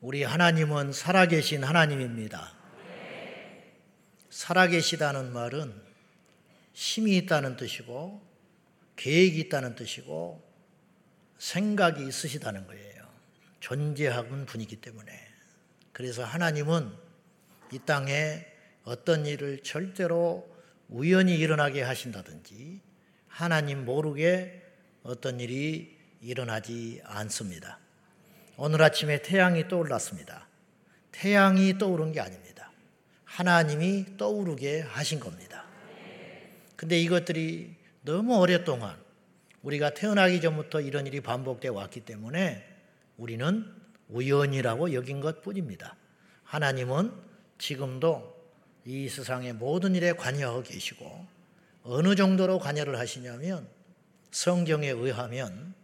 우리 하나님은 살아계신 하나님입니다. 살아계시다는 말은 힘이 있다는 뜻이고 계획이 있다는 뜻이고 생각이 있으시다는 거예요. 존재하는 분이기 때문에. 그래서 하나님은 이 땅에 어떤 일을 절대로 우연히 일어나게 하신다든지 하나님 모르게 어떤 일이 일어나지 않습니다. 오늘 아침에 태양이 떠올랐습니다. 태양이 떠오른 게 아닙니다. 하나님이 떠오르게 하신 겁니다. 근데 이것들이 너무 오랫동안 우리가 태어나기 전부터 이런 일이 반복되어 왔기 때문에 우리는 우연이라고 여긴 것 뿐입니다. 하나님은 지금도 이 세상의 모든 일에 관여하고 계시고 어느 정도로 관여를 하시냐면 성경에 의하면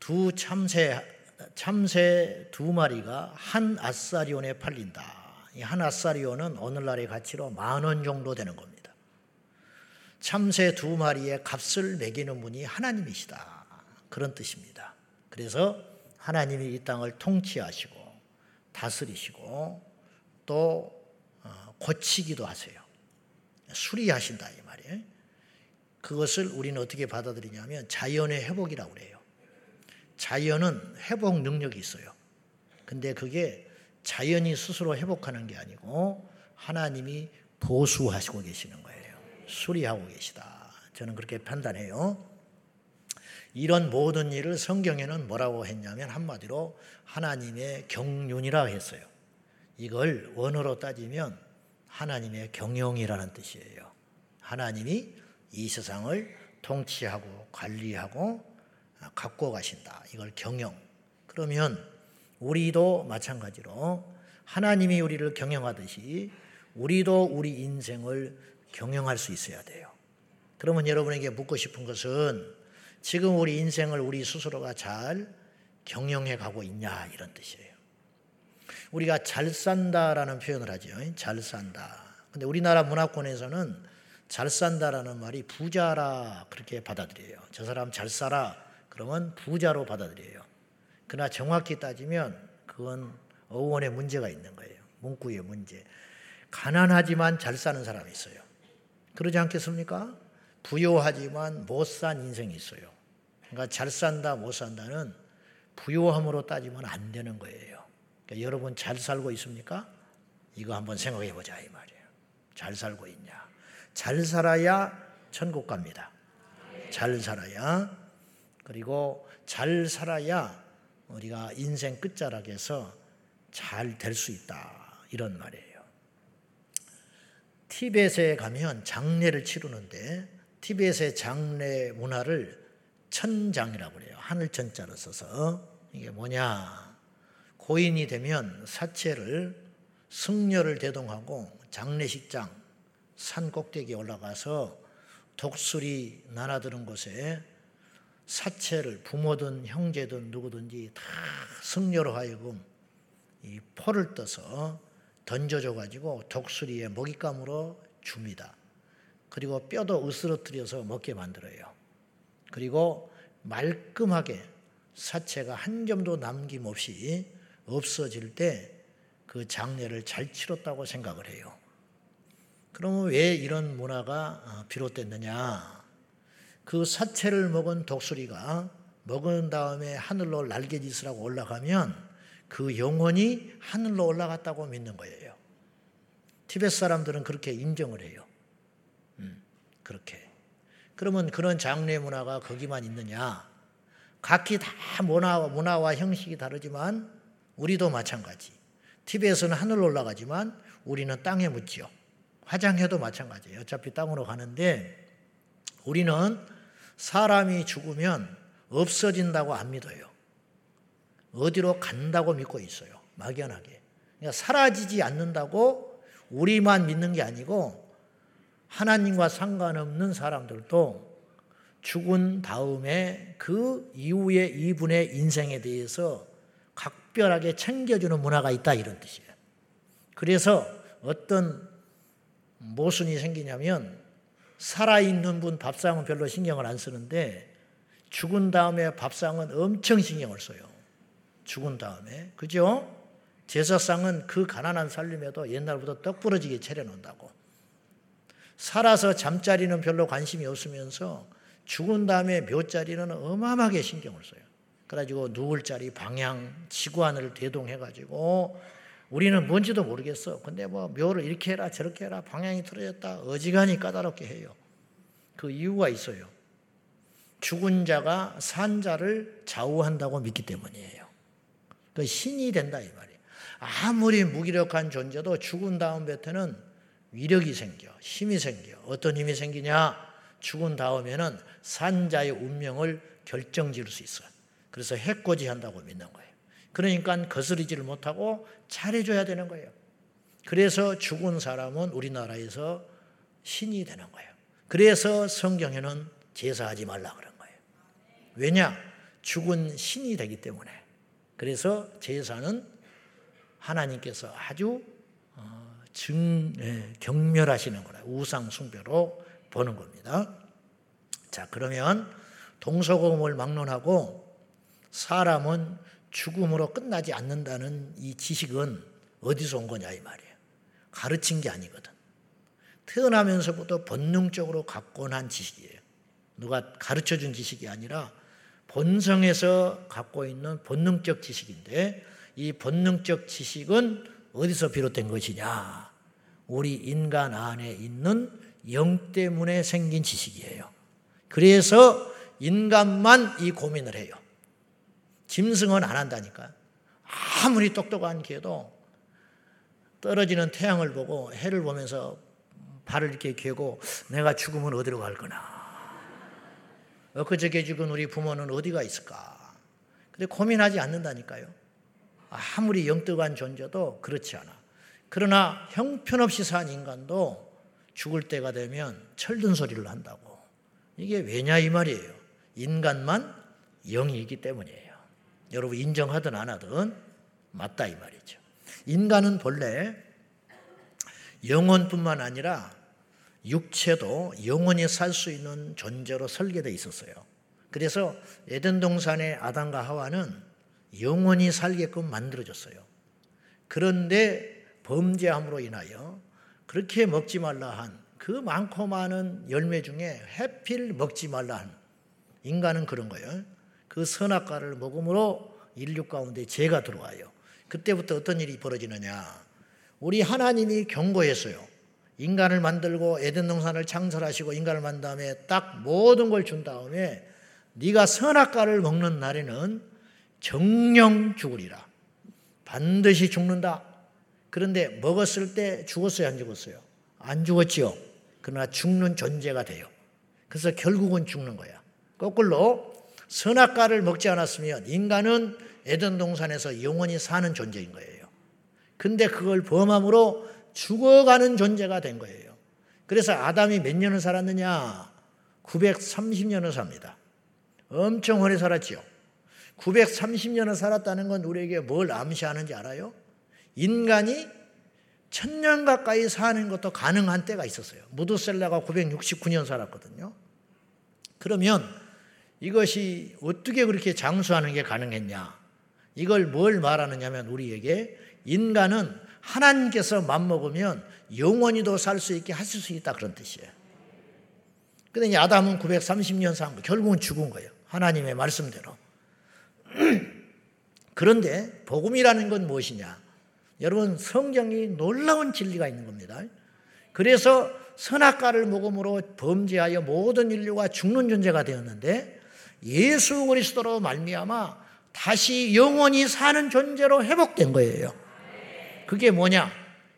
두 참새 참새 두 마리가 한 아사리온에 팔린다. 이 한 아사리온은 오늘날의 가치로 만 원 정도 되는 겁니다. 참새 두 마리의 값을 매기는 분이 하나님이시다. 그런 뜻입니다. 그래서 하나님이 이 땅을 통치하시고 다스리시고 또 고치기도 하세요. 수리하신다 이 말이에요. 그것을 우리는 어떻게 받아들이냐면 자연의 회복이라고 그래요. 자연은 회복 능력이 있어요. 근데 그게 자연이 스스로 회복하는 게 아니고 하나님이 보수하시고 계시는 거예요. 수리하고 계시다. 저는 그렇게 판단해요. 이런 모든 일을 성경에는 뭐라고 했냐면 한마디로 하나님의 경륜이라 했어요. 이걸 원어로 따지면 하나님의 경영이라는 뜻이에요. 하나님이 이 세상을 통치하고 관리하고 갖고 가신다. 이걸 경영. 그러면 우리도 마찬가지로 하나님이 우리를 경영하듯이 우리도 우리 인생을 경영할 수 있어야 돼요. 그러면 여러분에게 묻고 싶은 것은 지금 우리 인생을 우리 스스로가 잘 경영해 가고 있냐 이런 뜻이에요. 우리가 잘 산다라는 표현을 하죠. 잘 산다. 근데 우리나라 문화권에서는 잘 산다라는 말이 부자라 그렇게 받아들여요. 저 사람 잘 살아. 그러면 부자로 받아들여요. 그러나 정확히 따지면 그건 어원의 문제가 있는 거예요. 문구의 문제. 가난하지만 잘 사는 사람이 있어요. 그러지 않겠습니까? 부요하지만 못 산 인생이 있어요. 그러니까 잘 산다, 못 산다는 부요함으로 따지면 안 되는 거예요. 그러니까 여러분 잘 살고 있습니까? 이거 한번 생각해 보자 이 말이에요. 잘 살고 있냐? 잘 살아야 천국 갑니다. 잘 살아야 그리고 잘 살아야 우리가 인생 끝자락에서 잘 될 수 있다 이런 말이에요. 티벳에 가면 장례를 치르는데 티벳의 장례 문화를 천장이라고 그래요. 하늘 천자로 써서 이게 뭐냐? 고인이 되면 사체를 승려를 대동하고 장례식장 산 꼭대기에 올라가서 독수리 나나드는 곳에 사체를 부모든 형제든 누구든지 다 승려로 하여금 이 포를 떠서 던져줘 가지고 독수리의 먹잇감으로 줍니다. 그리고 뼈도 으스러뜨려서 먹게 만들어요. 그리고 말끔하게 사체가 한 점도 남김없이 없어질 때 그 장례를 잘 치렀다고 생각을 해요. 그러면 왜 이런 문화가 어, 비롯됐느냐? 그 사체를 먹은 독수리가 먹은 다음에 하늘로 날개짓을 하고 올라가면 그 영혼이 하늘로 올라갔다고 믿는 거예요. 티베트 사람들은 그렇게 인정을 해요. 음, 그렇게. 그러면 그런 장례 문화가 거기만 있느냐? 각기 다 문화와, 문화와 형식이 다르지만 우리도 마찬가지. TV에서는 하늘로 올라가지만 우리는 땅에 묻죠. 화장해도 마찬가지예요. 어차피 땅으로 가는데 우리는 사람이 죽으면 없어진다고 안 믿어요. 어디로 간다고 믿고 있어요. 막연하게. 그러니까 사라지지 않는다고 우리만 믿는 게 아니고 하나님과 상관없는 사람들도 죽은 다음에 그 이후의 이분의 인생에 대해서 특별하게 챙겨주는 문화가 있다 이런 뜻이에요. 그래서 어떤 모순이 생기냐면 살아있는 분 밥상은 별로 신경을 안 쓰는데 죽은 다음에 밥상은 엄청 신경을 써요. 죽은 다음에. 그죠? 제사상은 그 가난한 살림에도 옛날부터 떡 부러지게 차려놓는다고. 살아서 잠자리는 별로 관심이 없으면서 죽은 다음에 묘자리는 어마어마하게 신경을 써요. 그래가지고 누울 자리, 방향, 지구안을 대동해가지고 우리는 뭔지도 모르겠어. 근데 뭐 묘를 이렇게 해라 저렇게 해라 방향이 틀어졌다 어지간히 까다롭게 해요. 그 이유가 있어요. 죽은 자가 산 자를 좌우한다고 믿기 때문이에요. 그 신이 된다 이 말이에요. 아무리 무기력한 존재도 죽은 다음 뱉에는 위력이 생겨, 힘이 생겨. 어떤 힘이 생기냐? 죽은 다음에는 산자의 운명을 결정지을 수 있어요. 그래서 해코지 한다고 믿는 거예요. 그러니까 거스르지를 못하고 잘해줘야 되는 거예요. 그래서 죽은 사람은 우리나라에서 신이 되는 거예요. 그래서 성경에는 제사하지 말라 그런 거예요. 왜냐? 죽은 신이 되기 때문에. 그래서 제사는 하나님께서 아주 어, 증, 예, 경멸하시는 거라. 우상 숭배로 보는 겁니다. 자, 그러면 동서고금을 막론하고 사람은 죽음으로 끝나지 않는다는 이 지식은 어디서 온 거냐 이 말이에요. 가르친 게 아니거든. 태어나면서부터 본능적으로 갖고 난 지식이에요. 누가 가르쳐 준 지식이 아니라 본성에서 갖고 있는 본능적 지식인데 이 본능적 지식은 어디서 비롯된 것이냐? 우리 인간 안에 있는 영 때문에 생긴 지식이에요. 그래서 인간만 이 고민을 해요. 짐승은 안 한다니까. 아무리 똑똑한 개도 떨어지는 태양을 보고 해를 보면서 발을 이렇게 괴고 내가 죽으면 어디로 갈 거나. 엊그저께 죽은 우리 부모는 어디가 있을까? 근데 고민하지 않는다니까요. 아무리 영특한 존재도 그렇지 않아. 그러나 형편없이 산 인간도 죽을 때가 되면 철든 소리를 한다고. 이게 왜냐 이 말이에요. 인간만 영이기 때문이에요. 여러분 인정하든 안 하든 맞다 이 말이죠. 인간은 본래 영혼뿐만 아니라 육체도 영원히 살 수 있는 존재로 설계되어 있었어요. 그래서 에덴 동산의 아담과 하와는 영원히 살게끔 만들어졌어요. 그런데 범죄함으로 인하여 그렇게 먹지 말라 한 그 많고 많은 열매 중에 해필 먹지 말라 한 인간은 그런 거예요. 그 선악과를 먹음으로 인류 가운데 죄가 들어와요. 그때부터 어떤 일이 벌어지느냐. 우리 하나님이 경고했어요. 인간을 만들고 에덴 동산을 창설하시고 인간을 만든 다음에 딱 모든 걸 준 다음에 네가 선악과를 먹는 날에는 정령 죽으리라. 반드시 죽는다. 그런데 먹었을 때 죽었어요, 안 죽었어요? 안 죽었지요. 그러나 죽는 존재가 돼요. 그래서 결국은 죽는 거야. 거꾸로 선악과를 먹지 않았으면 인간은 에덴 동산에서 영원히 사는 존재인 거예요. 근데 그걸 범함으로 죽어가는 존재가 된 거예요. 그래서 아담이 몇 년을 살았느냐? 930년을 삽니다. 엄청 오래 살았지요. 930년을 살았다는 건 우리에게 뭘 암시하는지 알아요? 인간이 천년 가까이 사는 것도 가능한 때가 있었어요. 무드셀라가 969년 살았거든요. 그러면 이것이 어떻게 그렇게 장수하는 게 가능했냐? 이걸 뭘 말하느냐면 우리에게 인간은 하나님께서 맘먹으면 영원히도 살 수 있게 하실 수 있다 그런 뜻이에요. 근데 아담은 930년 산 거, 결국은 죽은 거예요. 하나님의 말씀대로. 그런데 복음이라는 건 무엇이냐? 여러분 성경이 놀라운 진리가 있는 겁니다. 그래서 선악과를 먹음으로 범죄하여 모든 인류가 죽는 존재가 되었는데 예수 그리스도로 말미암아 다시 영원히 사는 존재로 회복된 거예요. 그게 뭐냐?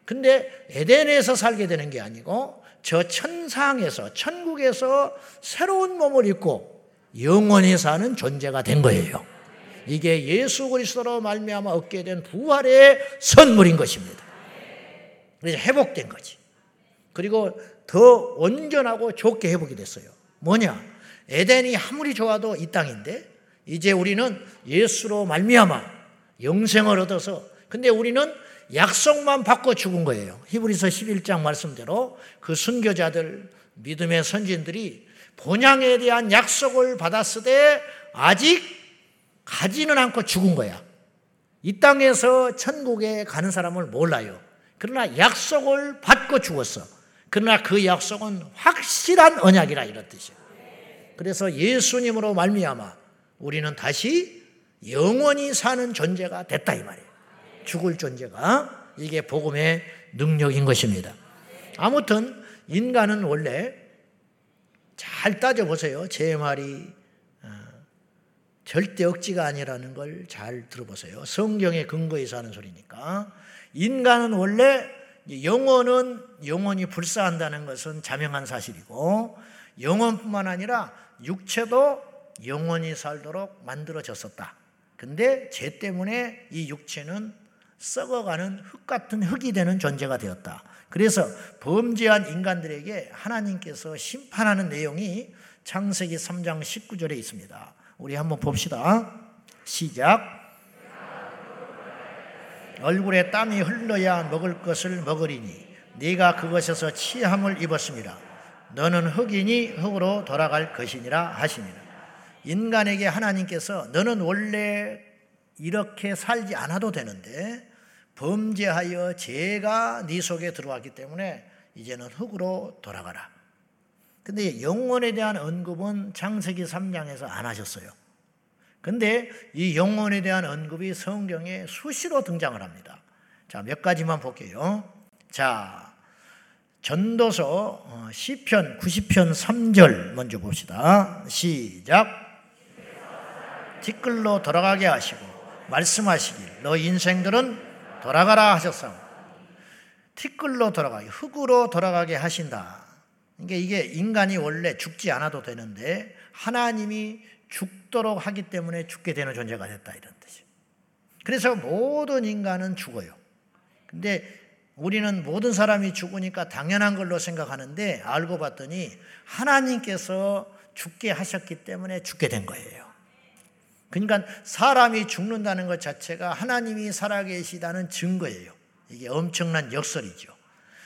근데 에덴에서 살게 되는 게 아니고 저 천상에서 천국에서 새로운 몸을 입고 영원히 사는 존재가 된 거예요. 이게 예수 그리스도로 말미암아 얻게 된 부활의 선물인 것입니다. 그래서 회복된 거지. 그리고 더 온전하고 좋게 회복이 됐어요. 뭐냐? 에덴이 아무리 좋아도 이 땅인데 이제 우리는 예수로 말미암아 영생을 얻어서 근데 우리는 약속만 받고 죽은 거예요. 히브리서 11장 말씀대로 그 순교자들 믿음의 선진들이 본향에 대한 약속을 받았을 때 아직 가지는 않고 죽은 거야. 이 땅에서 천국에 가는 사람을 몰라요. 그러나 약속을 받고 죽었어. 그러나 그 약속은 확실한 언약이라 이런 뜻이에요. 그래서 예수님으로 말미암아 우리는 다시 영원히 사는 존재가 됐다 이 말이에요. 죽을 존재가 이게 복음의 능력인 것입니다. 아무튼 인간은 원래 잘 따져 보세요. 제 말이 어, 절대 억지가 아니라는 걸 잘 들어보세요. 성경의 근거에서 하는 소리니까. 인간은 원래 영혼은 영혼이 불사한다는 것은 자명한 사실이고 영혼뿐만 아니라 육체도 영원히 살도록 만들어졌었다. 근데 죄 때문에 이 육체는 썩어가는 흙 같은 흙이 되는 존재가 되었다. 그래서 범죄한 인간들에게 하나님께서 심판하는 내용이 창세기 3장 19절에 있습니다. 우리 한번 봅시다. 시작. 얼굴에 땀이 흘러야 먹을 것을 먹으리니 네가 그것에서 취함을 입었습니다. 너는 흑이니 흑으로 돌아갈 것이니라 하시니라. 인간에게 하나님께서 너는 원래 이렇게 살지 않아도 되는데 범죄하여 죄가 네 속에 들어왔기 때문에 이제는 흙으로 돌아가라. 근데 영혼에 대한 언급은 창세기 3장에서 안 하셨어요. 근데 이 영혼에 대한 언급이 성경에 수시로 등장을 합니다. 자, 몇 가지만 볼게요. 자, 전도서 어, 시편 90편 3절 먼저 봅시다. 시작. 뒷글로 돌아가게 하시고 말씀하시길 너 인생들은 돌아가라 하셨어. 티끌로 돌아가게, 흙으로 돌아가게 하신다. 그러니까 이게 인간이 원래 죽지 않아도 되는데 하나님이 죽도록 하기 때문에 죽게 되는 존재가 됐다 이런 뜻이에요. 그래서 모든 인간은 죽어요. 근데 우리는 모든 사람이 죽으니까 당연한 걸로 생각하는데 알고 봤더니 하나님께서 죽게 하셨기 때문에 죽게 된 거예요. 그러니까 사람이 죽는다는 것 자체가 하나님이 살아계시다는 증거예요. 이게 엄청난 역설이죠.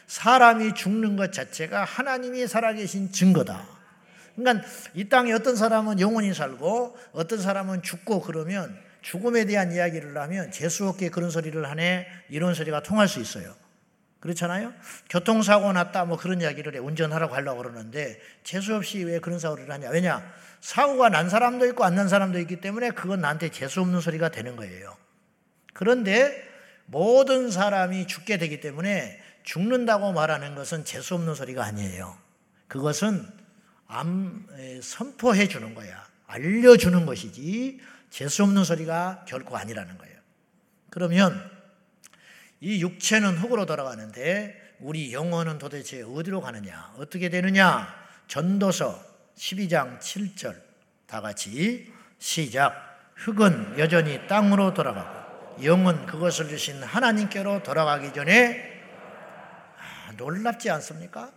사람이 죽는 것 자체가 하나님이 살아계신 증거다. 그러니까 이 땅에 어떤 사람은 영원히 살고 어떤 사람은 죽고 그러면 죽음에 대한 이야기를 하면 재수없게 그런 소리를 하네 이런 소리가 통할 수 있어요. 그렇잖아요? 교통사고 났다 뭐 그런 이야기를 해 운전하라고 하려고 그러는데 재수없이 왜 그런 사고를 하냐 왜냐 사고가 난 사람도 있고 안 난 사람도 있기 때문에 그건 나한테 재수 없는 소리가 되는 거예요. 그런데 모든 사람이 죽게 되기 때문에 죽는다고 말하는 것은 재수 없는 소리가 아니에요. 그것은 암 선포해 주는 거야. 알려주는 것이지 재수 없는 소리가 결코 아니라는 거예요. 그러면 이 육체는 흙으로 돌아가는데 우리 영혼은 도대체 어디로 가느냐? 어떻게 되느냐? 전도서 12장 7절 다 같이 시작. 흙은 여전히 땅으로 돌아가고 영은 그것을 주신 하나님께로 돌아가기 전에 아, 놀랍지 않습니까?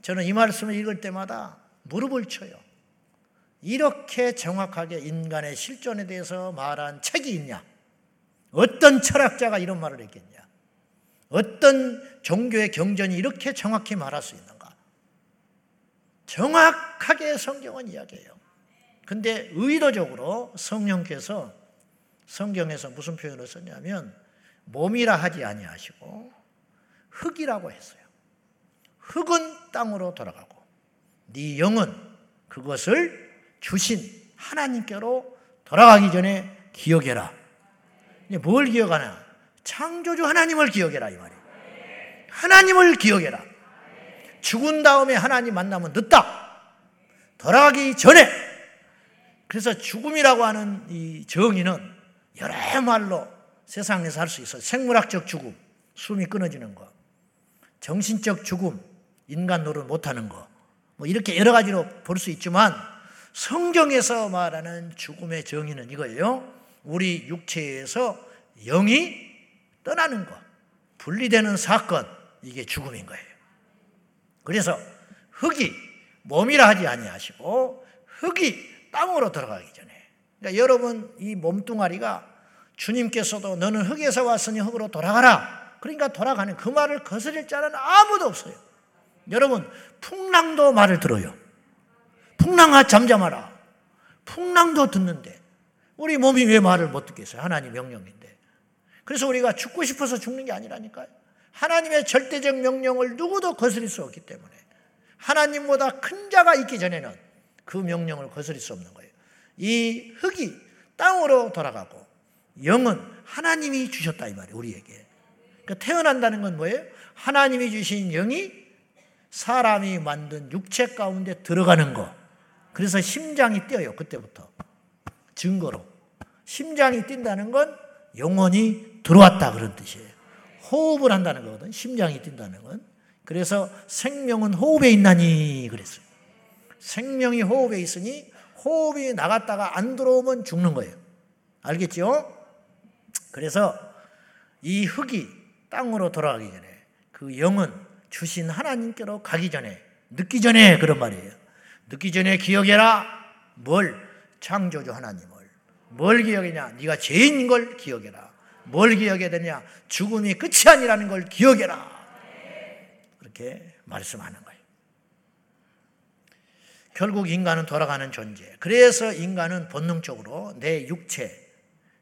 저는 이 말씀을 읽을 때마다 무릎을 쳐요. 이렇게 정확하게 인간의 실존에 대해서 말한 책이 있냐? 어떤 철학자가 이런 말을 했겠냐? 어떤 종교의 경전이 이렇게 정확히 말할 수 있는가? 정확하게 성경은 이야기해요. 근데 의도적으로 성령께서 성경에서 무슨 표현을 썼냐면 몸이라 하지 아니하시고 흙이라고 했어요. 흙은 땅으로 돌아가고 네 영은 그것을 주신 하나님께로 돌아가기 전에 기억해라. 뭘 기억하냐? 창조주 하나님을 기억해라 이 말이에요. 하나님을 기억해라. 죽은 다음에 하나님 만나면 늦다. 돌아가기 전에. 그래서 죽음이라고 하는 이 정의는 여러 말로 세상에서 할 수 있어요. 생물학적 죽음, 숨이 끊어지는 거. 정신적 죽음, 인간 노릇 못하는 거. 뭐 이렇게 여러 가지로 볼 수 있지만 성경에서 말하는 죽음의 정의는 이거예요. 우리 육체에서 영이 떠나는 것, 분리되는 사건, 이게 죽음인 거예요. 그래서 흙이 몸이라 하지 아니하시고 흙이 땅으로 들어가기 전에 그러니까 여러분 이 몸뚱아리가 주님께서도 너는 흙에서 왔으니 흙으로 돌아가라. 그러니까 돌아가는 그 말을 거스릴 자는 아무도 없어요. 여러분 풍랑도 말을 들어요. 풍랑아 잠잠하라. 풍랑도 듣는데 우리 몸이 왜 말을 못 듣겠어요? 하나님 명령인데. 그래서 우리가 죽고 싶어서 죽는 게 아니라니까요. 하나님의 절대적 명령을 누구도 거스릴 수 없기 때문에 하나님보다 큰 자가 있기 전에는 그 명령을 거스릴 수 없는 거예요. 이 흙이 땅으로 돌아가고 영은 하나님이 주셨다 이 말이에요. 우리에게. 그러니까 태어난다는 건 뭐예요? 하나님이 주신 영이 사람이 만든 육체 가운데 들어가는 거. 그래서 심장이 뛰어요. 그때부터. 증거로. 심장이 뛴다는 건 영혼이 들어왔다 그런 뜻이에요. 호흡을 한다는 거거든. 심장이 뛴다는 건. 그래서 생명은 호흡에 있나니 그랬어요. 생명이 호흡에 있으니 호흡이 나갔다가 안 들어오면 죽는 거예요. 알겠죠? 그래서 이 흙이 땅으로 돌아가기 전에 그 영은 주신 하나님께로 가기 전에 늦기 전에 그런 말이에요. 늦기 전에 기억해라. 뭘? 창조주 하나님을. 뭘 기억해냐? 네가 죄인인 걸 기억해라. 뭘 기억해야 되냐? 죽음이 끝이 아니라는 걸 기억해라. 그렇게 말씀하는 거예요. 결국 인간은 돌아가는 존재. 그래서 인간은 본능적으로 내 육체,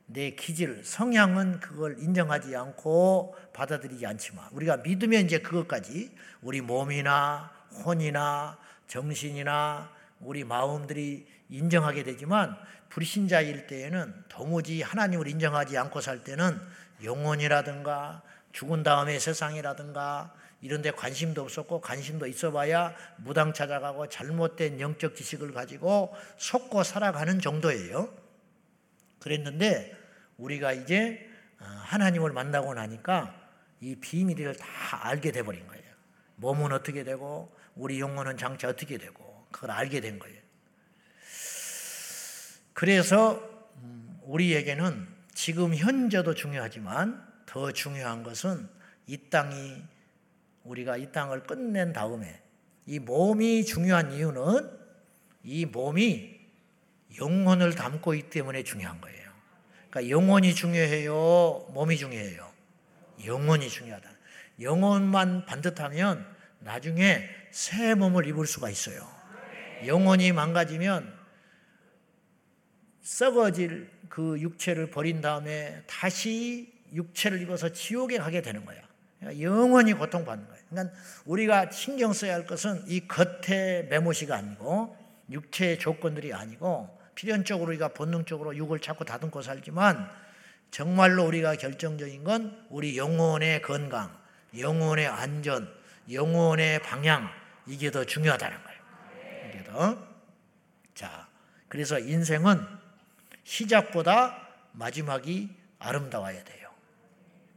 내 기질, 성향은 그걸 인정하지 않고 받아들이지 않지만 우리가 믿으면 이제 그것까지 우리 몸이나 혼이나 정신이나 우리 마음들이 인정하게 되지만 불신자일 때에는 도무지 하나님을 인정하지 않고 살 때는 영혼이라든가 죽은 다음에 세상이라든가 이런 데 관심도 없었고 관심도 있어봐야 무당 찾아가고 잘못된 영적 지식을 가지고 속고 살아가는 정도예요. 그랬는데 우리가 이제 어, 하나님을 만나고 나니까 이 비밀을 다 알게 돼버린 거예요. 몸은 어떻게 되고 우리 영혼은 장차 어떻게 되고 그걸 알게 된 거예요. 그래서 음, 우리에게는 지금 현재도 중요하지만 더 중요한 것은 이 땅이 우리가 이 땅을 끝낸 다음에 이 몸이 중요한 이유는 이 몸이 영혼을 담고 있기 때문에 중요한 거예요. 그러니까 영혼이 중요해요? 몸이 중요해요? 영혼이 중요하다. 영혼만 반듯하면 나중에 새 몸을 입을 수가 있어요. 영혼이 망가지면 썩어질 그 육체를 버린 다음에 다시 육체를 입어서 지옥에 가게 되는 거야. 그러니까 영원히 고통받는 거예요. 그러니까 우리가 신경 써야 할 것은 이 겉의 메모시가 아니고 육체의 조건들이 아니고 필연적으로 우리가 본능적으로 육을 자꾸 다듬고 살지만 정말로 우리가 결정적인 건 우리 영혼의 건강, 영혼의 안전, 영혼의 방향 이게 더 중요하다는 거예요. 이게 더. 자, 그래서 인생은 시작보다 마지막이 아름다워야 돼요.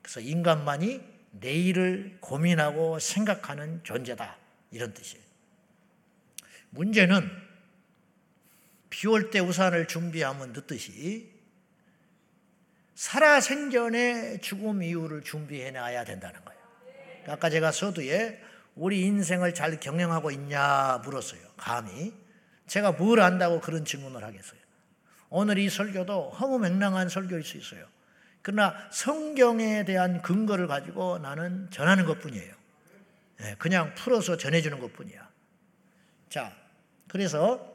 그래서 인간만이 내일을 고민하고 생각하는 존재다. 이런 뜻이에요. 문제는 비 올 때 우산을 준비하면 늦듯이 살아생전의 죽음 이유를 준비해 놔야 된다는 거예요. 아까 제가 서두에 우리 인생을 잘 경영하고 있냐 물었어요. 감히. 제가 뭘 안다고 그런 질문을 하겠어요. 오늘 이 설교도 허무맹랑한 설교일 수 있어요. 그러나 성경에 대한 근거를 가지고 나는 전하는 것 뿐이에요. 예, 그냥 풀어서 전해주는 것 뿐이야. 자, 그래서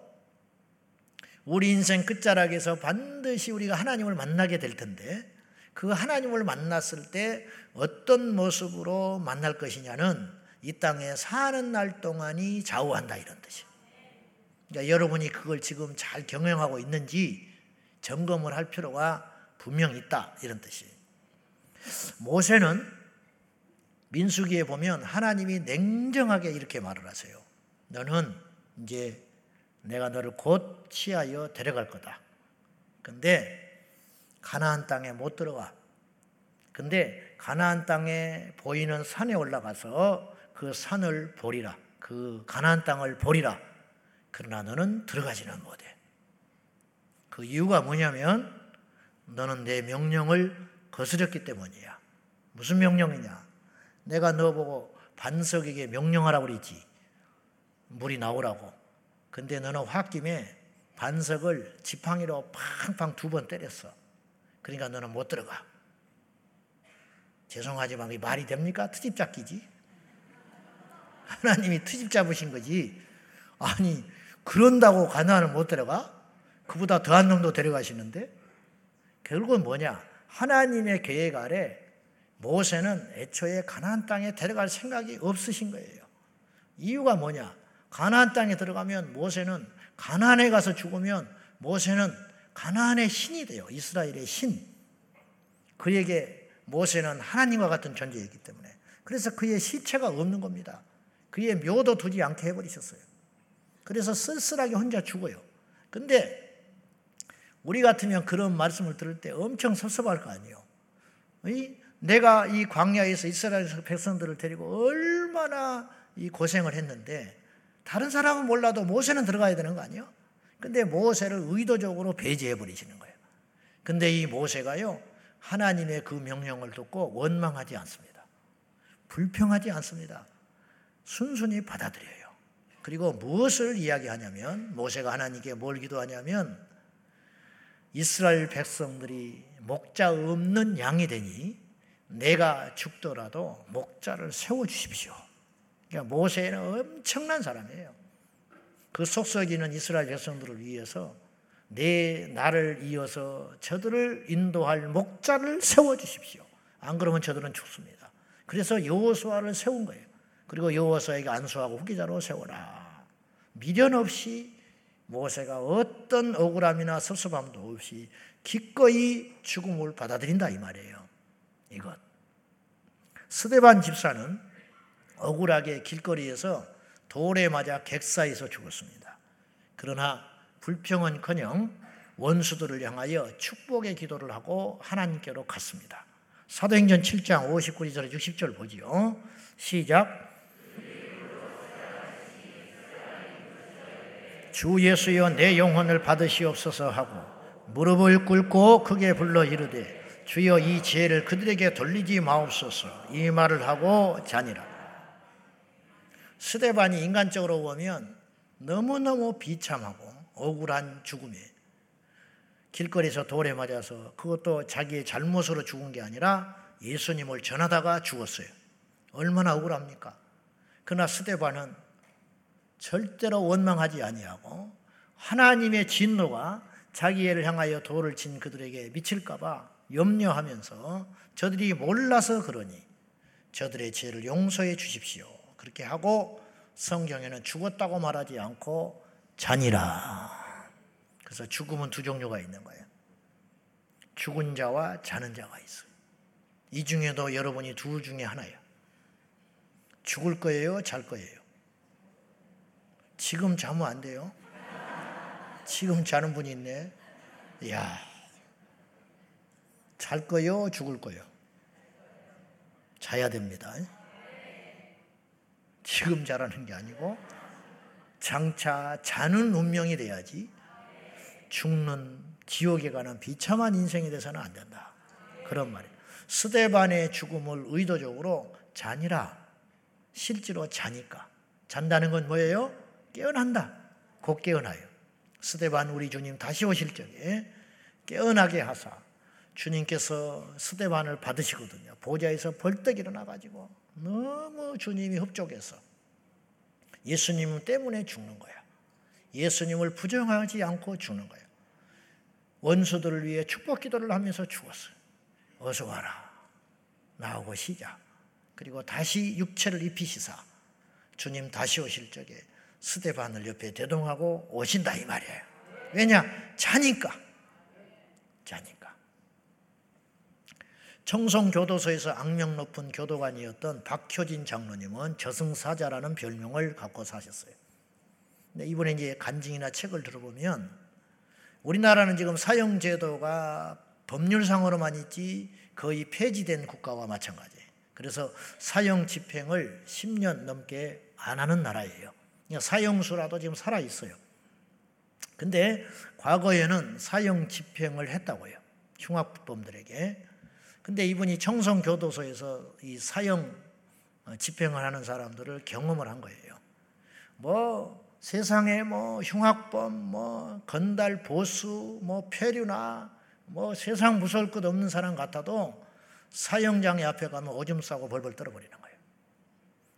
우리 인생 끝자락에서 반드시 우리가 하나님을 만나게 될 텐데 그 하나님을 만났을 때 어떤 모습으로 만날 것이냐는 이 땅에 사는 날 동안이 좌우한다 이런 뜻이에요. 그러니까 여러분이 그걸 지금 잘 경영하고 있는지 점검을 할 필요가 분명 있다 이런 뜻이에요. 모세는 민수기에 보면 하나님이 냉정하게 이렇게 말을 하세요. 너는 이제 내가 너를 곧 취하여 데려갈 거다. 근데 가나안 땅에 못 들어가. 근데 가나안 땅에 보이는 산에 올라가서 그 산을 보리라. 그 가나안 땅을 보리라. 그러나 너는 들어가지는 못해. 그 이유가 뭐냐면 너는 내 명령을 거스렸기 때문이야. 무슨 명령이냐? 내가 너 보고 반석에게 명령하라고 그랬지. 물이 나오라고. 근데 너는 홧김에 반석을 지팡이로 팡팡 두 번 때렸어. 그러니까 너는 못 들어가. 죄송하지만 이 말이 됩니까? 트집 잡기지. 하나님이 트집 잡으신 거지. 아니, 그런다고 가나안을 못 들어가? 그보다 더한 놈도 데려가시는데? 결국은 뭐냐? 하나님의 계획 아래 모세는 애초에 가나안 땅에 데려갈 생각이 없으신 거예요. 이유가 뭐냐? 가나안 땅에 들어가면 모세는 가나안에 가서 죽으면 모세는 가나안의 신이 돼요. 이스라엘의 신. 그에게 모세는 하나님과 같은 존재이기 때문에 그래서 그의 시체가 없는 겁니다. 그의 묘도 두지 않게 해버리셨어요. 그래서 쓸쓸하게 혼자 죽어요. 근데 우리 같으면 그런 말씀을 들을 때 엄청 섭섭할 거 아니에요. 내가 이 광야에서 이스라엘 백성들을 데리고 얼마나 이 고생을 했는데 다른 사람은 몰라도 모세는 들어가야 되는 거 아니에요? 근데 모세를 의도적으로 배제해 버리시는 거예요. 근데 이 모세가요, 하나님의 그 명령을 듣고 원망하지 않습니다. 불평하지 않습니다. 순순히 받아들여요. 그리고 무엇을 이야기하냐면, 모세가 하나님께 뭘 기도하냐면, 이스라엘 백성들이 목자 없는 양이 되니 내가 죽더라도 목자를 세워 주십시오. 그러니까 모세는 엄청난 사람이에요. 그 속썩이는 이스라엘 백성들을 위해서 내 나를 이어서 저들을 인도할 목자를 세워 주십시오. 안 그러면 저들은 죽습니다. 그래서 여호수아를 세운 거예요. 그리고 여호수아에게 안수하고 후기자로 세워라. 미련 없이 모세가 어떤 억울함이나 섭섭함도 없이 기꺼이 죽음을 받아들인다 이 말이에요. 이것. 스데반 집사는 억울하게 길거리에서 돌에 맞아 객사에서 죽었습니다. 그러나 불평은커녕 원수들을 향하여 축복의 기도를 하고 하나님께로 갔습니다. 사도행전 7장 59절 60절 보지요. 시작. 주 예수여 내 영혼을 받으시옵소서 하고 무릎을 꿇고 크게 불러 이르되 주여 이 죄를 그들에게 돌리지 마옵소서 이 말을 하고 자니라. 스데반이 인간적으로 보면 너무너무 비참하고 억울한 죽음에 길거리에서 돌에 맞아서 그것도 자기의 잘못으로 죽은 게 아니라 예수님을 전하다가 죽었어요. 얼마나 억울합니까? 그러나 스데반은 절대로 원망하지 아니하고 하나님의 진노가 자기 애를 향하여 돌을 친 그들에게 미칠까봐 염려하면서 저들이 몰라서 그러니 저들의 죄를 용서해 주십시오. 그렇게 하고 성경에는 죽었다고 말하지 않고 잔이라. 그래서 죽음은 두 종류가 있는 거예요. 죽은 자와 자는 자가 있어요. 이 중에도 여러분이 둘 중에 하나예요. 죽을 거예요, 잘 거예요. 지금 자면 안 돼요. 지금 자는 분이 있네. 야, 잘 거요, 죽을 거요. 자야 됩니다. 지금 자라는 게 아니고 장차 자는 운명이 돼야지 죽는 지옥에 가는 비참한 인생이 돼서는 안 된다. 그런 말이에요. 스데반의 죽음을 의도적으로 잔이라 실제로 자니까 잔다는 건 뭐예요? 깨어난다. 곧 깨어나요. 스데반 우리 주님 다시 오실 적에 깨어나게 하사 주님께서 스데반을 받으시거든요. 보좌에서 벌떡 일어나 가지고 너무 주님이 흡족해서 예수님 때문에 죽는 거야. 예수님을 부정하지 않고 죽는 거야. 원수들을 위해 축복 기도를 하면서 죽었어요. 어서 와라. 나오고 시작. 그리고 다시 육체를 입히시사 주님 다시 오실 적에 스테반을 옆에 대동하고 오신다 이 말이에요. 왜냐? 자니까. 자니까. 청송교도소에서 악명 높은 교도관이었던 박효진 장로님은 저승사자라는 별명을 갖고 사셨어요. 근데 이번에 이제 간증이나 책을 들어보면 우리나라는 지금 사형제도가 법률상으로만 있지 거의 폐지된 국가와 마찬가지예요. 그래서 사형 집행을 10년 넘게 안 하는 나라예요. 사형수라도 지금 살아 있어요. 근데 과거에는 사형 집행을 했다고요. 흉악범들에게. 근데 이분이 청송교도소에서 이 사형 어, 집행을 하는 사람들을 경험을 한 거예요. 뭐 세상에 뭐 흉악범, 뭐 건달 보수, 뭐 폐류나 뭐 세상 무서울 것 없는 사람 같아도 사형장에 앞에 가면 오줌 싸고 벌벌 떨어버리는 거예요.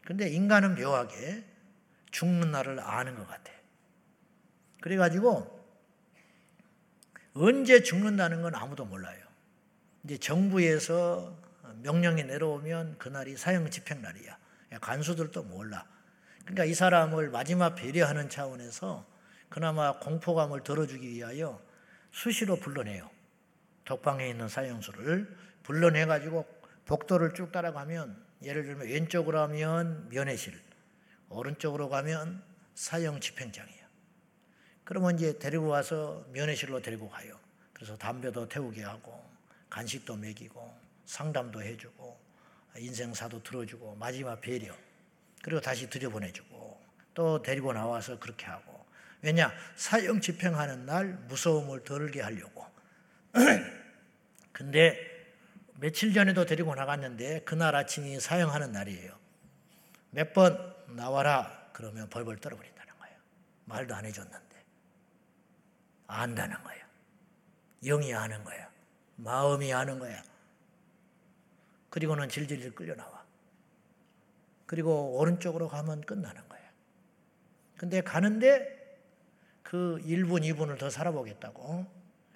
근데 인간은 묘하게 죽는 날을 아는 것 같아. 그래가지고 언제 죽는다는 건 아무도 몰라요. 이제 정부에서 명령이 내려오면 그날이 사형 집행 날이야. 간수들도 몰라. 그러니까 이 사람을 마지막 배려하는 차원에서 그나마 공포감을 덜어주기 위하여 수시로 불러내요. 독방에 있는 사형수를 불러내가지고 복도를 쭉 따라가면 예를 들면 왼쪽으로 하면 면회실, 오른쪽으로 가면 사형 집행장이에요. 그러면 이제 데리고 와서 면회실로 데리고 가요. 그래서 담배도 태우게 하고 간식도 먹이고 상담도 해주고 인생사도 들어주고 마지막 배려 그리고 다시 들여보내주고 또 데리고 나와서 그렇게 하고 왜냐 사형 집행하는 날 무서움을 덜게 하려고 근데 며칠 전에도 데리고 나갔는데 그날 아침이 사형하는 날이에요 몇 번 나와라 그러면 벌벌 떨어버린다는 거예요 말도 안 해줬는데 안다는 거예요 영이 아는 거예요 마음이 아는 거야 그리고는 질질 끌려 나와 그리고 오른쪽으로 가면 끝나는 거예요. 근데 가는데 그 1분, 2분을 더 살아보겠다고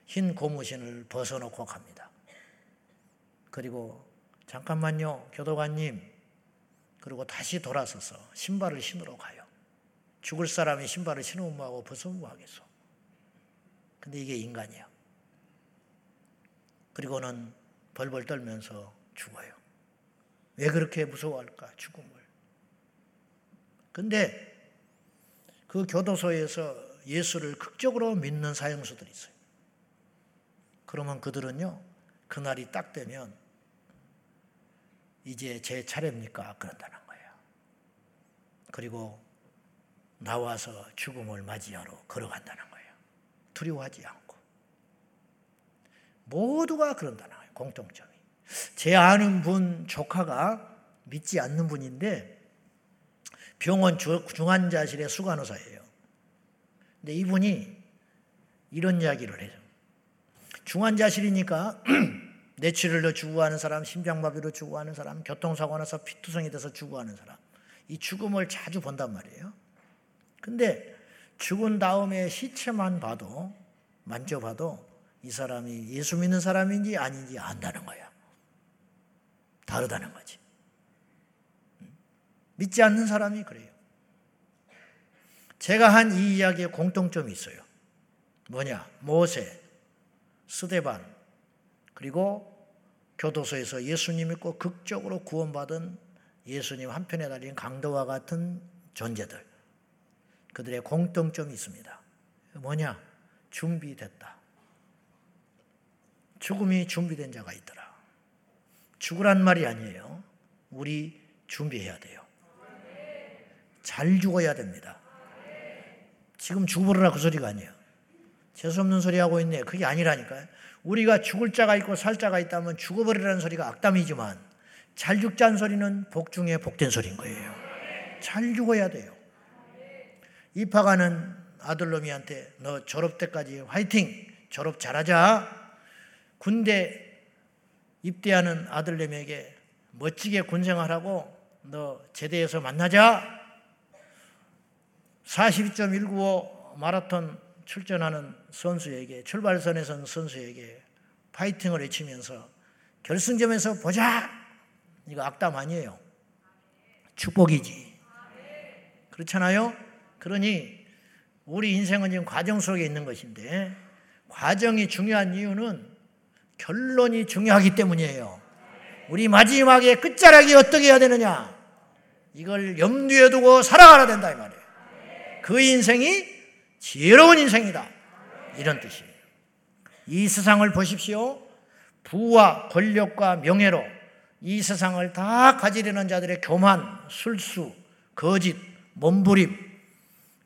흰 고무신을 벗어놓고 갑니다. 그리고 잠깐만요, 교도관님. 그리고 다시 돌아서서 신발을 신으러 가요. 죽을 사람이 신발을 신으면 뭐하고 벗으면 뭐하겠어. 근데 이게 인간이야. 그리고는 벌벌 떨면서 죽어요. 왜 그렇게 무서워할까? 죽음을. 근데 그 교도소에서 예수를 극적으로 믿는 사형수들이 있어요. 그러면 그들은요, 그날이 딱 되면 이제 제 차례입니까? 그런다는 거예요. 그리고 나와서 죽음을 맞이하러 걸어간다는 거예요. 두려워하지 않고. 모두가 그런다는 거예요. 공통점이. 제 아는 분 조카가 믿지 않는 분인데 병원 중환자실의 수간호사예요. 근데 이분이 이런 이야기를 해요. 중환자실이니까 뇌출혈로 죽어가는 사람, 심장마비로 죽어가는 사람, 교통사고 나서 피투성이 돼서 죽어가는 사람. 이 죽음을 자주 본단 말이에요. 근데 죽은 다음에 시체만 봐도, 만져봐도 이 사람이 예수 믿는 사람인지 아닌지 안다는 거야. 다르다는 거지. 믿지 않는 사람이 그래요. 제가 한 이 이야기에 공통점이 있어요. 뭐냐? 모세, 스데반, 그리고 교도소에서 예수님 믿고 극적으로 구원받은 예수님 한편에 달린 강도와 같은 존재들. 그들의 공통점이 있습니다. 뭐냐? 준비됐다. 죽음이 준비된 자가 있더라. 죽으란 말이 아니에요. 우리 준비해야 돼요. 잘 죽어야 됩니다. 지금 죽어버려라 그 소리가 아니에요. 재수없는 소리 하고 있네. 그게 아니라니까요. 우리가 죽을 자가 있고 살 자가 있다면 죽어버리라는 소리가 악담이지만 잘 죽자는 소리는 복 중에 복된 소리인 거예요. 잘 죽어야 돼요. 입학하는 아들놈이한테 너 졸업 때까지 화이팅! 졸업 잘하자! 군대 입대하는 아들놈에게 멋지게 군생활하고 너 제대해서 만나자! 42.195 마라톤 출전하는 선수에게 출발선에 선 선수에게 파이팅을 외치면서 결승점에서 보자. 이거 악담 아니에요. 축복이지. 그렇잖아요? 그러니 우리 인생은 지금 과정 속에 있는 것인데 과정이 중요한 이유는 결론이 중요하기 때문이에요. 우리 마지막에 끝자락이 어떻게 해야 되느냐? 이걸 염두에 두고 살아가야 된다 이 말이에요. 그 인생이 지혜로운 인생이다. 이런 뜻이에요. 이 세상을 보십시오. 부와 권력과 명예로 이 세상을 다 가지려는 자들의 교만, 술수, 거짓, 몸부림,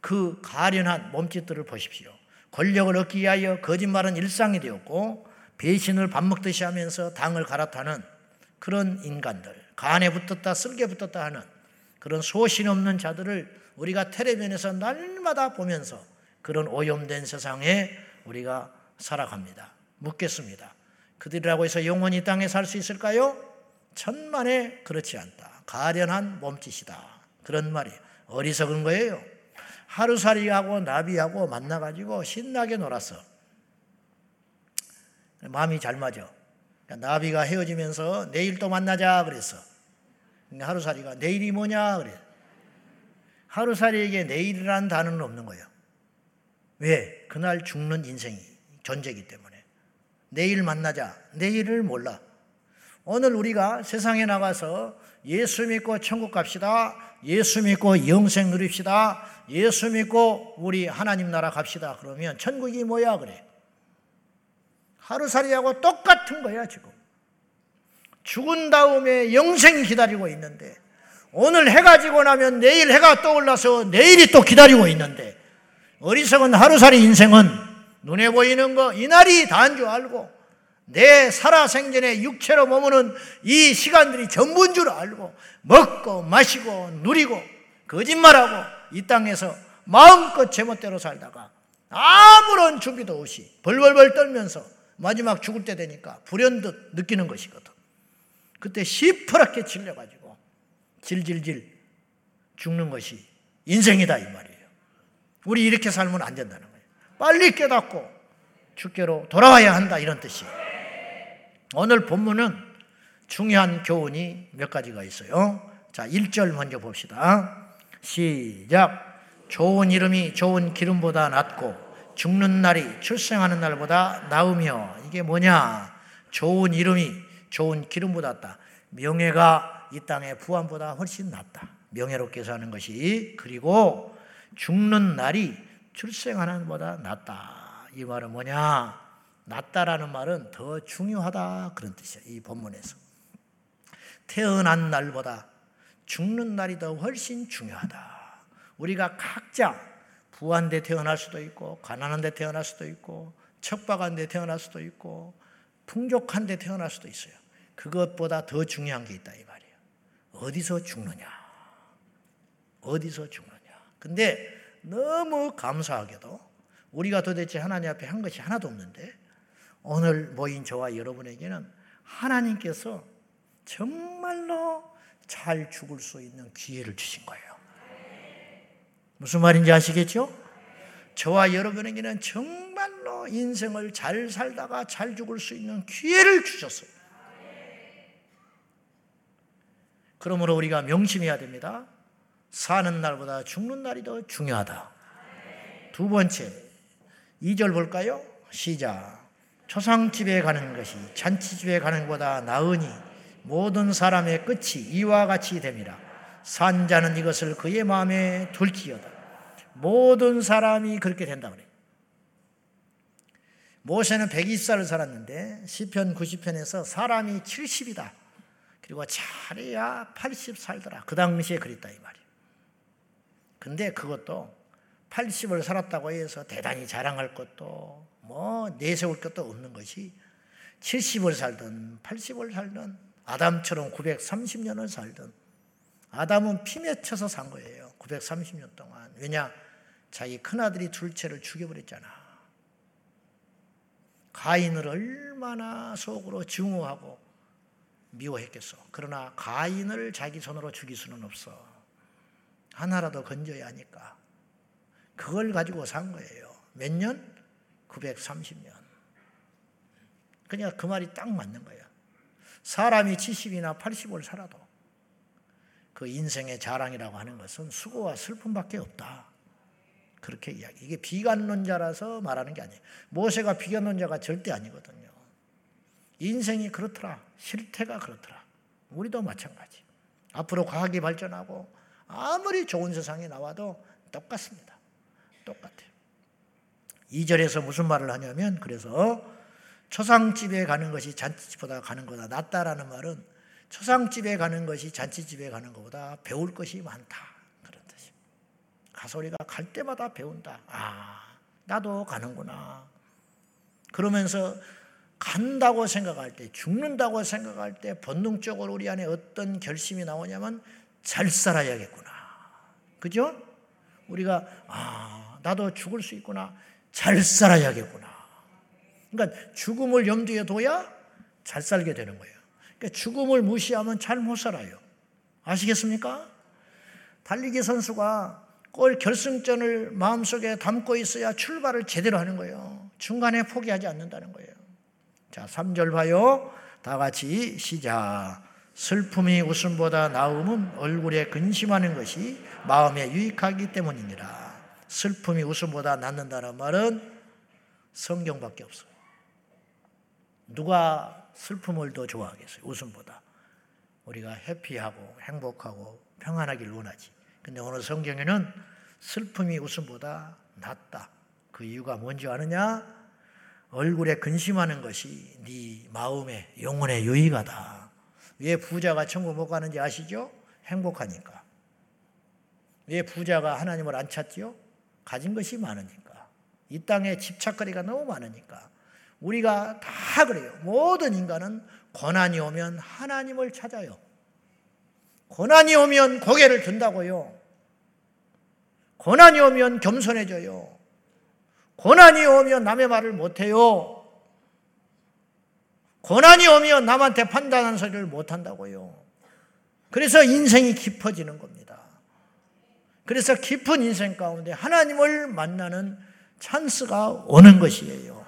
그 가련한 몸짓들을 보십시오. 권력을 얻기 위하여 거짓말은 일상이 되었고 배신을 밥 먹듯이 하면서 당을 갈아타는 그런 인간들, 간에 붙었다 쓸개 붙었다 하는 그런 소신 없는 자들을 우리가 텔레비전에서 날마다 보면서 그런 오염된 세상에 우리가 살아갑니다. 묻겠습니다. 그들이라고 해서 영원히 땅에 살 수 있을까요? 천만에 그렇지 않다. 가련한 몸짓이다. 그런 말이 어리석은 거예요. 하루살이하고 나비하고 만나가지고 신나게 놀았어. 마음이 잘 맞아. 그러니까 나비가 헤어지면서 내일 또 만나자 그랬어. 그러니까 하루살이가 내일이 뭐냐 그래. 하루살이에게 내일이라는 단어는 없는 거예요. 왜? 그날 죽는 인생이 존재이기 때문에. 내일 만나자. 내일을 몰라. 오늘 우리가 세상에 나가서 예수 믿고 천국 갑시다. 예수 믿고 영생 누립시다. 예수 믿고 우리 하나님 나라 갑시다. 그러면 천국이 뭐야 그래. 하루살이하고 똑같은 거야 지금. 죽은 다음에 영생 기다리고 있는데 오늘 해가 지고 나면 내일 해가 떠올라서 내일이 또 기다리고 있는데 어리석은 하루살이 인생은 눈에 보이는 거 이날이 다인 줄 알고 내 살아생전에 육체로 머무는 이 시간들이 전부인 줄 알고 먹고 마시고 누리고 거짓말하고 이 땅에서 마음껏 제멋대로 살다가 아무런 준비도 없이 벌벌벌 떨면서 마지막 죽을 때 되니까 불현듯 느끼는 것이거든. 그때 시퍼렇게 질려가지고 질질질 죽는 것이 인생이다 이 말이에요. 우리 이렇게 살면 안 된다는 거예요. 빨리 깨닫고 주께로 돌아와야 한다 이런 뜻이에요. 오늘 본문은 중요한 교훈이 몇 가지가 있어요. 자, 1절 먼저 봅시다. 시작. 좋은 이름이 좋은 기름보다 낫고 죽는 날이 출생하는 날보다 나으며 이게 뭐냐? 좋은 이름이 좋은 기름보다 낫다. 명예가 이 땅의 부안보다 훨씬 낫다. 명예롭게 사는 것이 그리고 죽는 날이 출생하는 것보다 낫다. 이 말은 뭐냐? 낫다라는 말은 더 중요하다 그런 뜻이야. 이 본문에서 태어난 날보다 죽는 날이 더 훨씬 중요하다. 우리가 각자 부한 데 태어날 수도 있고 가난한 데 태어날 수도 있고 척박한 데 태어날 수도 있고 풍족한 데 태어날 수도 있어요. 그것보다 더 중요한 게 있다 이 말이에요. 어디서 죽느냐? 어디서 죽느냐? 근데 너무 감사하게도 우리가 도대체 하나님 앞에 한 것이 하나도 없는데 오늘 모인 저와 여러분에게는 하나님께서 정말로 잘 죽을 수 있는 기회를 주신 거예요. 무슨 말인지 아시겠죠? 저와 여러분에게는 정말로 인생을 잘 살다가 잘 죽을 수 있는 기회를 주셨어요. 그러므로 우리가 명심해야 됩니다. 사는 날보다 죽는 날이 더 중요하다. 두 번째, 2절 볼까요? 시작. 초상집에 가는 것이 잔치집에 가는 것보다 나으니 모든 사람의 끝이 이와 같이 됨이라. 산자는 이것을 그의 마음에 둘지어다. 모든 사람이 그렇게 된다 그래. 모세는 120살을 살았는데 시편 90편에서 사람이 70이다. 그리고 잘해야 80 살더라. 그 당시에 그랬다 이 말이에요. 근데 그것도 80을 살았다고 해서 대단히 자랑할 것도 뭐 내세울 것도 없는 것이 70을 살든 80을 살든 아담처럼 930년을 살든 아담은 피 맺혀서 산 거예요. 930년 동안. 왜냐? 자기 큰아들이 둘째를 죽여버렸잖아. 가인을 얼마나 속으로 증오하고 미워했겠어. 그러나 가인을 자기 손으로 죽일 수는 없어. 하나라도 건져야 하니까. 그걸 가지고 산 거예요. 몇 년? 930년. 그냥 그 말이 딱 맞는 거야. 사람이 70이나 80을 살아도 그 인생의 자랑이라고 하는 것은 수고와 슬픔밖에 없다. 그렇게 이야기. 이게 비관론자라서 말하는 게 아니에요. 모세가 비관론자가 절대 아니거든요. 인생이 그렇더라. 실태가 그렇더라. 우리도 마찬가지. 앞으로 과학이 발전하고 아무리 좋은 세상에 나와도 똑같습니다. 똑같아요. 2절에서 무슨 말을 하냐면 그래서 초상집에 가는 것이 잔치집보다 가는 거다 낫다라는 말은 초상집에 가는 것이 잔치집에 가는 것보다 배울 것이 많다. 그런 뜻입니다. 가서 우리가 갈 때마다 배운다. 아, 나도 가는구나. 그러면서 간다고 생각할 때, 죽는다고 생각할 때 본능적으로 우리 안에 어떤 결심이 나오냐면 잘 살아야겠구나. 그죠? 우리가 아, 나도 죽을 수 있구나. 잘 살아야겠구나. 그러니까 죽음을 염두에 둬야 잘 살게 되는 거예요. 그러니까 죽음을 무시하면 잘 못 살아요. 아시겠습니까? 달리기 선수가 골 결승전을 마음속에 담고 있어야 출발을 제대로 하는 거예요. 중간에 포기하지 않는다는 거예요. 자, 3절 봐요. 다 같이 시작. 슬픔이 웃음보다 나음은 얼굴에 근심하는 것이 마음에 유익하기 때문이니라. 슬픔이 웃음보다 낫는다는 말은 성경밖에 없어요. 누가 슬픔을 더 좋아하겠어요? 웃음보다. 우리가 해피하고 행복하고 평안하길 원하지. 근데 오늘 성경에는 슬픔이 웃음보다 낫다. 그 이유가 뭔지 아느냐? 얼굴에 근심하는 것이 네 마음에 영혼에 유익하다. 왜 부자가 천국 못 가는지 아시죠? 행복하니까. 왜 부자가 하나님을 안 찾지요? 가진 것이 많으니까. 이 땅에 집착거리가 너무 많으니까. 우리가 다 그래요. 모든 인간은 고난이 오면 하나님을 찾아요. 고난이 오면 고개를 든다고요. 고난이 오면 겸손해져요. 고난이 오면 남의 말을 못해요. 고난이 오면 남한테 판단하는 소리를 못한다고요. 그래서 인생이 깊어지는 겁니다. 그래서 깊은 인생 가운데 하나님을 만나는 찬스가 오는 것이에요.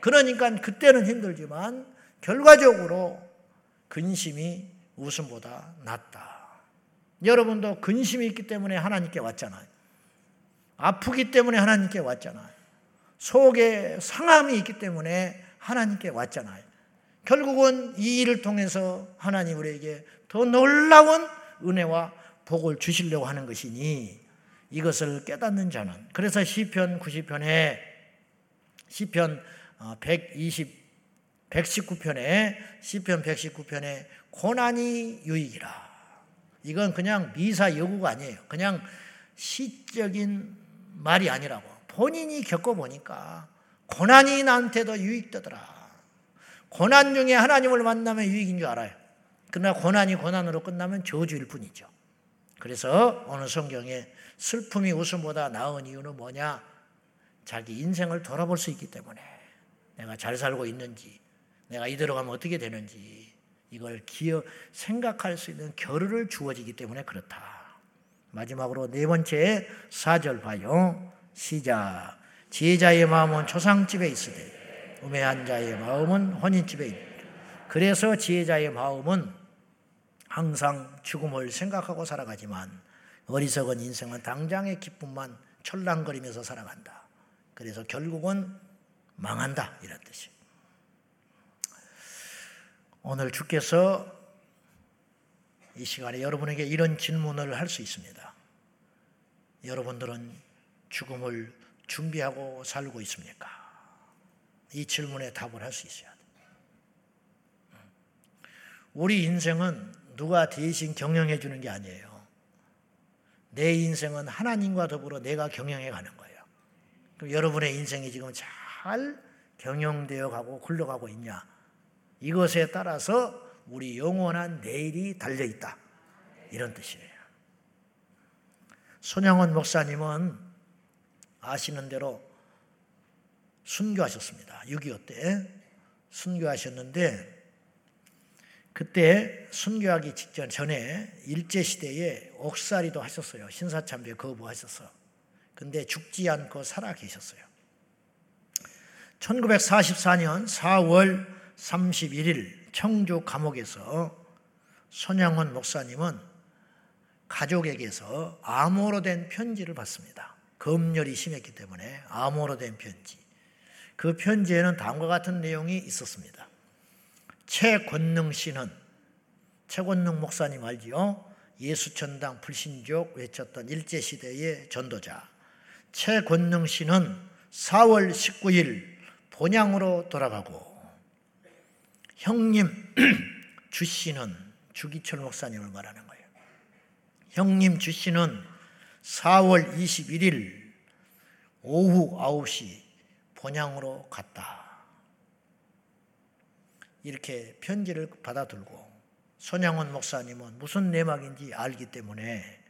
그러니까 그때는 힘들지만 결과적으로 근심이 웃음보다 낫다. 여러분도 근심이 있기 때문에 하나님께 왔잖아요. 아프기 때문에 하나님께 왔잖아요. 속에 상함이 있기 때문에 하나님께 왔잖아요. 결국은 이 일을 통해서 하나님 우리에게 더 놀라운 은혜와 복을 주시려고 하는 것이니 이것을 깨닫는 자는 그래서 시편 90편에 시편 120 119편에 시편 119편에 고난이 유익이라. 이건 그냥 미사 여구가 아니에요. 그냥 시적인 말이 아니라고. 본인이 겪어 보니까 고난이 나한테도 유익되더라. 고난 중에 하나님을 만나면 유익인 줄 알아요. 그러나 고난이 고난으로 끝나면 저주일 뿐이죠. 그래서 오늘 성경에 슬픔이 웃음보다 나은 이유는 뭐냐? 자기 인생을 돌아볼 수 있기 때문에 내가 잘 살고 있는지, 내가 이대로 가면 어떻게 되는지 이걸 기어 생각할 수 있는 겨를을 주어지기 때문에 그렇다. 마지막으로 네 번째 사절 봐요. 시작. 지혜자의 마음은 초상집에 있으되 우매한 자의 마음은 혼인집에 있다. 그래서 지혜자의 마음은 항상 죽음을 생각하고 살아가지만 어리석은 인생은 당장의 기쁨만 철랑거리면서 살아간다. 그래서 결국은 망한다 이런 뜻이. 오늘 주께서 이 시간에 여러분에게 이런 질문을 할 수 있습니다. 여러분들은 죽음을 준비하고 살고 있습니까? 이 질문에 답을 할 수 있어야 돼. 우리 인생은 누가 대신 경영해 주는 게 아니에요. 내 인생은 하나님과 더불어 내가 경영해 가는 거예요. 그럼 여러분의 인생이 지금 잘 경영되어 가고 굴러가고 있냐? 이것에 따라서 우리 영원한 내일이 달려 있다. 이런 뜻이에요. 손양원 목사님은 아시는 대로 순교하셨습니다. 6.25 때 순교하셨는데 그때 순교하기 직전 전에 일제 시대에 옥살이도 하셨어요. 신사참배 거부하셔서. 근데 죽지 않고 살아 계셨어요. 1944년 4월 31일 청주 감옥에서 손양원 목사님은 가족에게서 암호로 된 편지를 받습니다. 검열이 심했기 때문에 암호로 된 편지. 그 편지에는 다음과 같은 내용이 있었습니다. 최권능 씨는 최권능 목사님 알지요? 예수천당 불신족 외쳤던 일제시대의 전도자. 최권능 씨는 4월 19일 본향으로 돌아가고 형님 주 씨는 주기철 목사님을 말하는 거예요. 형님 주 씨는 4월 21일 오후 9시 본향으로 갔다. 이렇게 편지를 받아들고 손양원 목사님은 무슨 내막인지 알기 때문에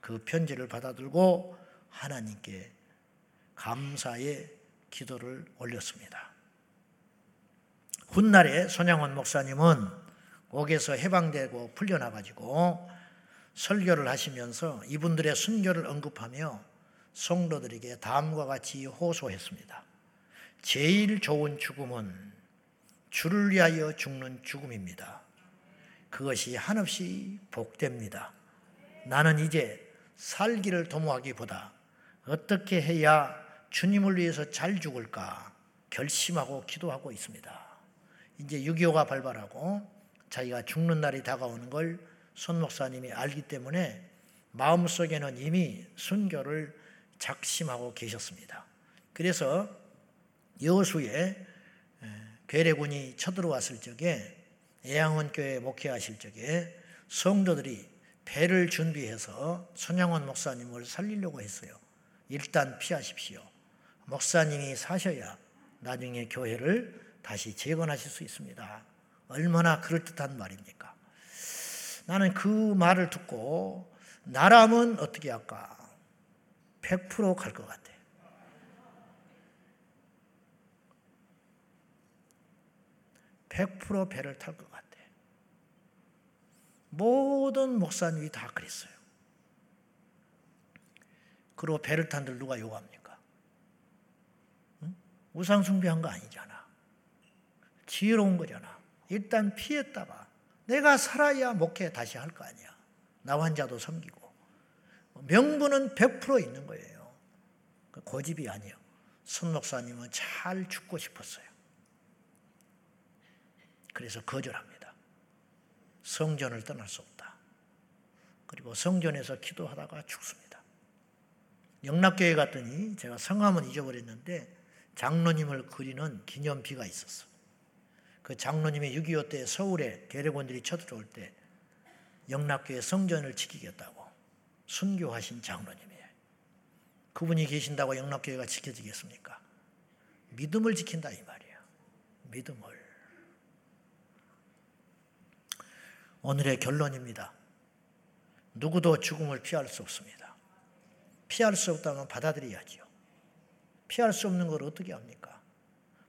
그 편지를 받아들고 하나님께 감사의 기도를 올렸습니다. 훗날에 손양원 목사님은 옥에서 해방되고 풀려나가지고 설교를 하시면서 이분들의 순교를 언급하며 성도들에게 다음과 같이 호소했습니다. 제일 좋은 죽음은 주를 위하여 죽는 죽음입니다. 그것이 한없이 복됩니다. 나는 이제 살기를 도모하기보다 어떻게 해야 주님을 위해서 잘 죽을까 결심하고 기도하고 있습니다. 이제 6.25가 발발하고 자기가 죽는 날이 다가오는 걸 손 목사님이 알기 때문에 마음속에는 이미 순교를 작심하고 계셨습니다. 그래서 여수에 괴뢰군이 쳐들어왔을 적에 애양원 교회 목회하실 적에 성도들이 배를 준비해서 손양원 목사님을 살리려고 했어요. 일단 피하십시오. 목사님이 사셔야 나중에 교회를 다시 재건하실 수 있습니다. 얼마나 그럴듯한 말입니까? 나는 그 말을 듣고 나라면 어떻게 할까? 100%갈 것 같아. 100% 배를 탈 것 같아. 모든 목사님이 다 그랬어요. 그리고 배를 탄들 누가 요구합니까? 응? 우상 숭배한 거 아니잖아. 지혜로운 거잖아. 일단 피했다가 내가 살아야 목회 다시 할 거 아니야. 나 환자도 섬기고. 명분은 100% 있는 거예요. 그 고집이 아니에요. 손 목사님은 잘 죽고 싶었어요. 그래서 거절합니다. 성전을 떠날 수 없다. 그리고 성전에서 기도하다가 죽습니다. 영락교회 갔더니 제가 성함은 잊어버렸는데 장로님을 그리는 기념비가 있었어. 그 장로님이 6.25 때 서울에 대례원들이 쳐들어올 때 영락교회 성전을 지키겠다고 순교하신 장로님이에요. 그분이 계신다고 영락교회가 지켜지겠습니까? 믿음을 지킨다 이 말이에요. 믿음을. 오늘의 결론입니다. 누구도 죽음을 피할 수 없습니다. 피할 수 없다면 받아들여야지요. 피할 수 없는 걸 어떻게 합니까?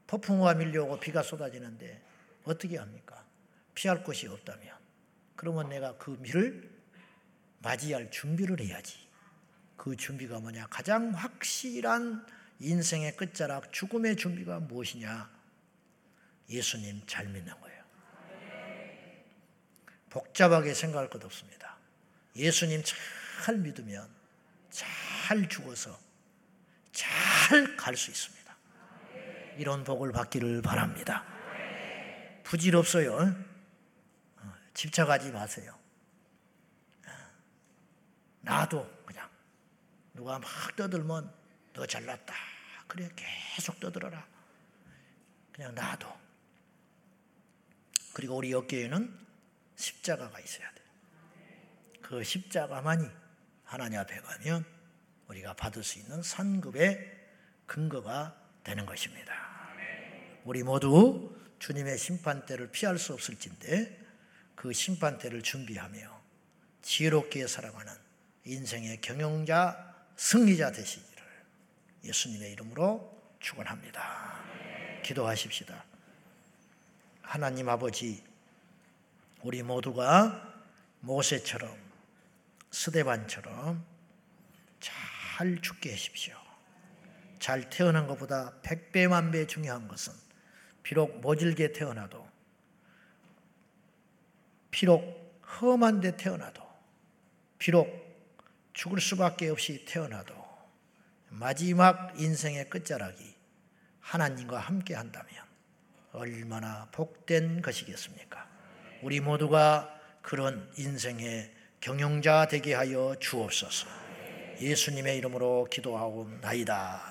폭풍우가 밀려오고 비가 쏟아지는데 어떻게 합니까? 피할 곳이 없다면. 그러면 내가 그 비를 맞이할 준비를 해야지. 그 준비가 뭐냐? 가장 확실한 인생의 끝자락, 죽음의 준비가 무엇이냐? 예수님 잘 믿는 거예요. 복잡하게 생각할 것 없습니다. 예수님 잘 믿으면 잘 죽어서 잘 갈 수 있습니다. 이런 복을 받기를 바랍니다. 부질없어요. 어, 집착하지 마세요. 나도 그냥 누가 막 떠들면 너 잘났다. 그래 계속 떠들어라. 그냥 나도. 그리고 우리 어깨에는 십자가가 있어야 돼. 그 십자가만이 하나님 앞에 가면 우리가 받을 수 있는 상급의 근거가 되는 것입니다. 우리 모두 주님의 심판대를 피할 수 없을진데 그 심판대를 준비하며 지혜롭게 살아가는 인생의 경영자, 승리자 되시기를 예수님의 이름으로 축원합니다. 기도하십시다. 하나님 아버지 우리 모두가 모세처럼 스데반처럼 잘 죽게 하십시오. 잘 태어난 것보다 백배만 배 중요한 것은 비록 모질게 태어나도 비록 험한 데 태어나도 비록 죽을 수밖에 없이 태어나도 마지막 인생의 끝자락이 하나님과 함께 한다면 얼마나 복된 것이겠습니까? 우리 모두가 그런 인생의 경영자 되게 하여 주옵소서. 예수님의 이름으로 기도하옵나이다.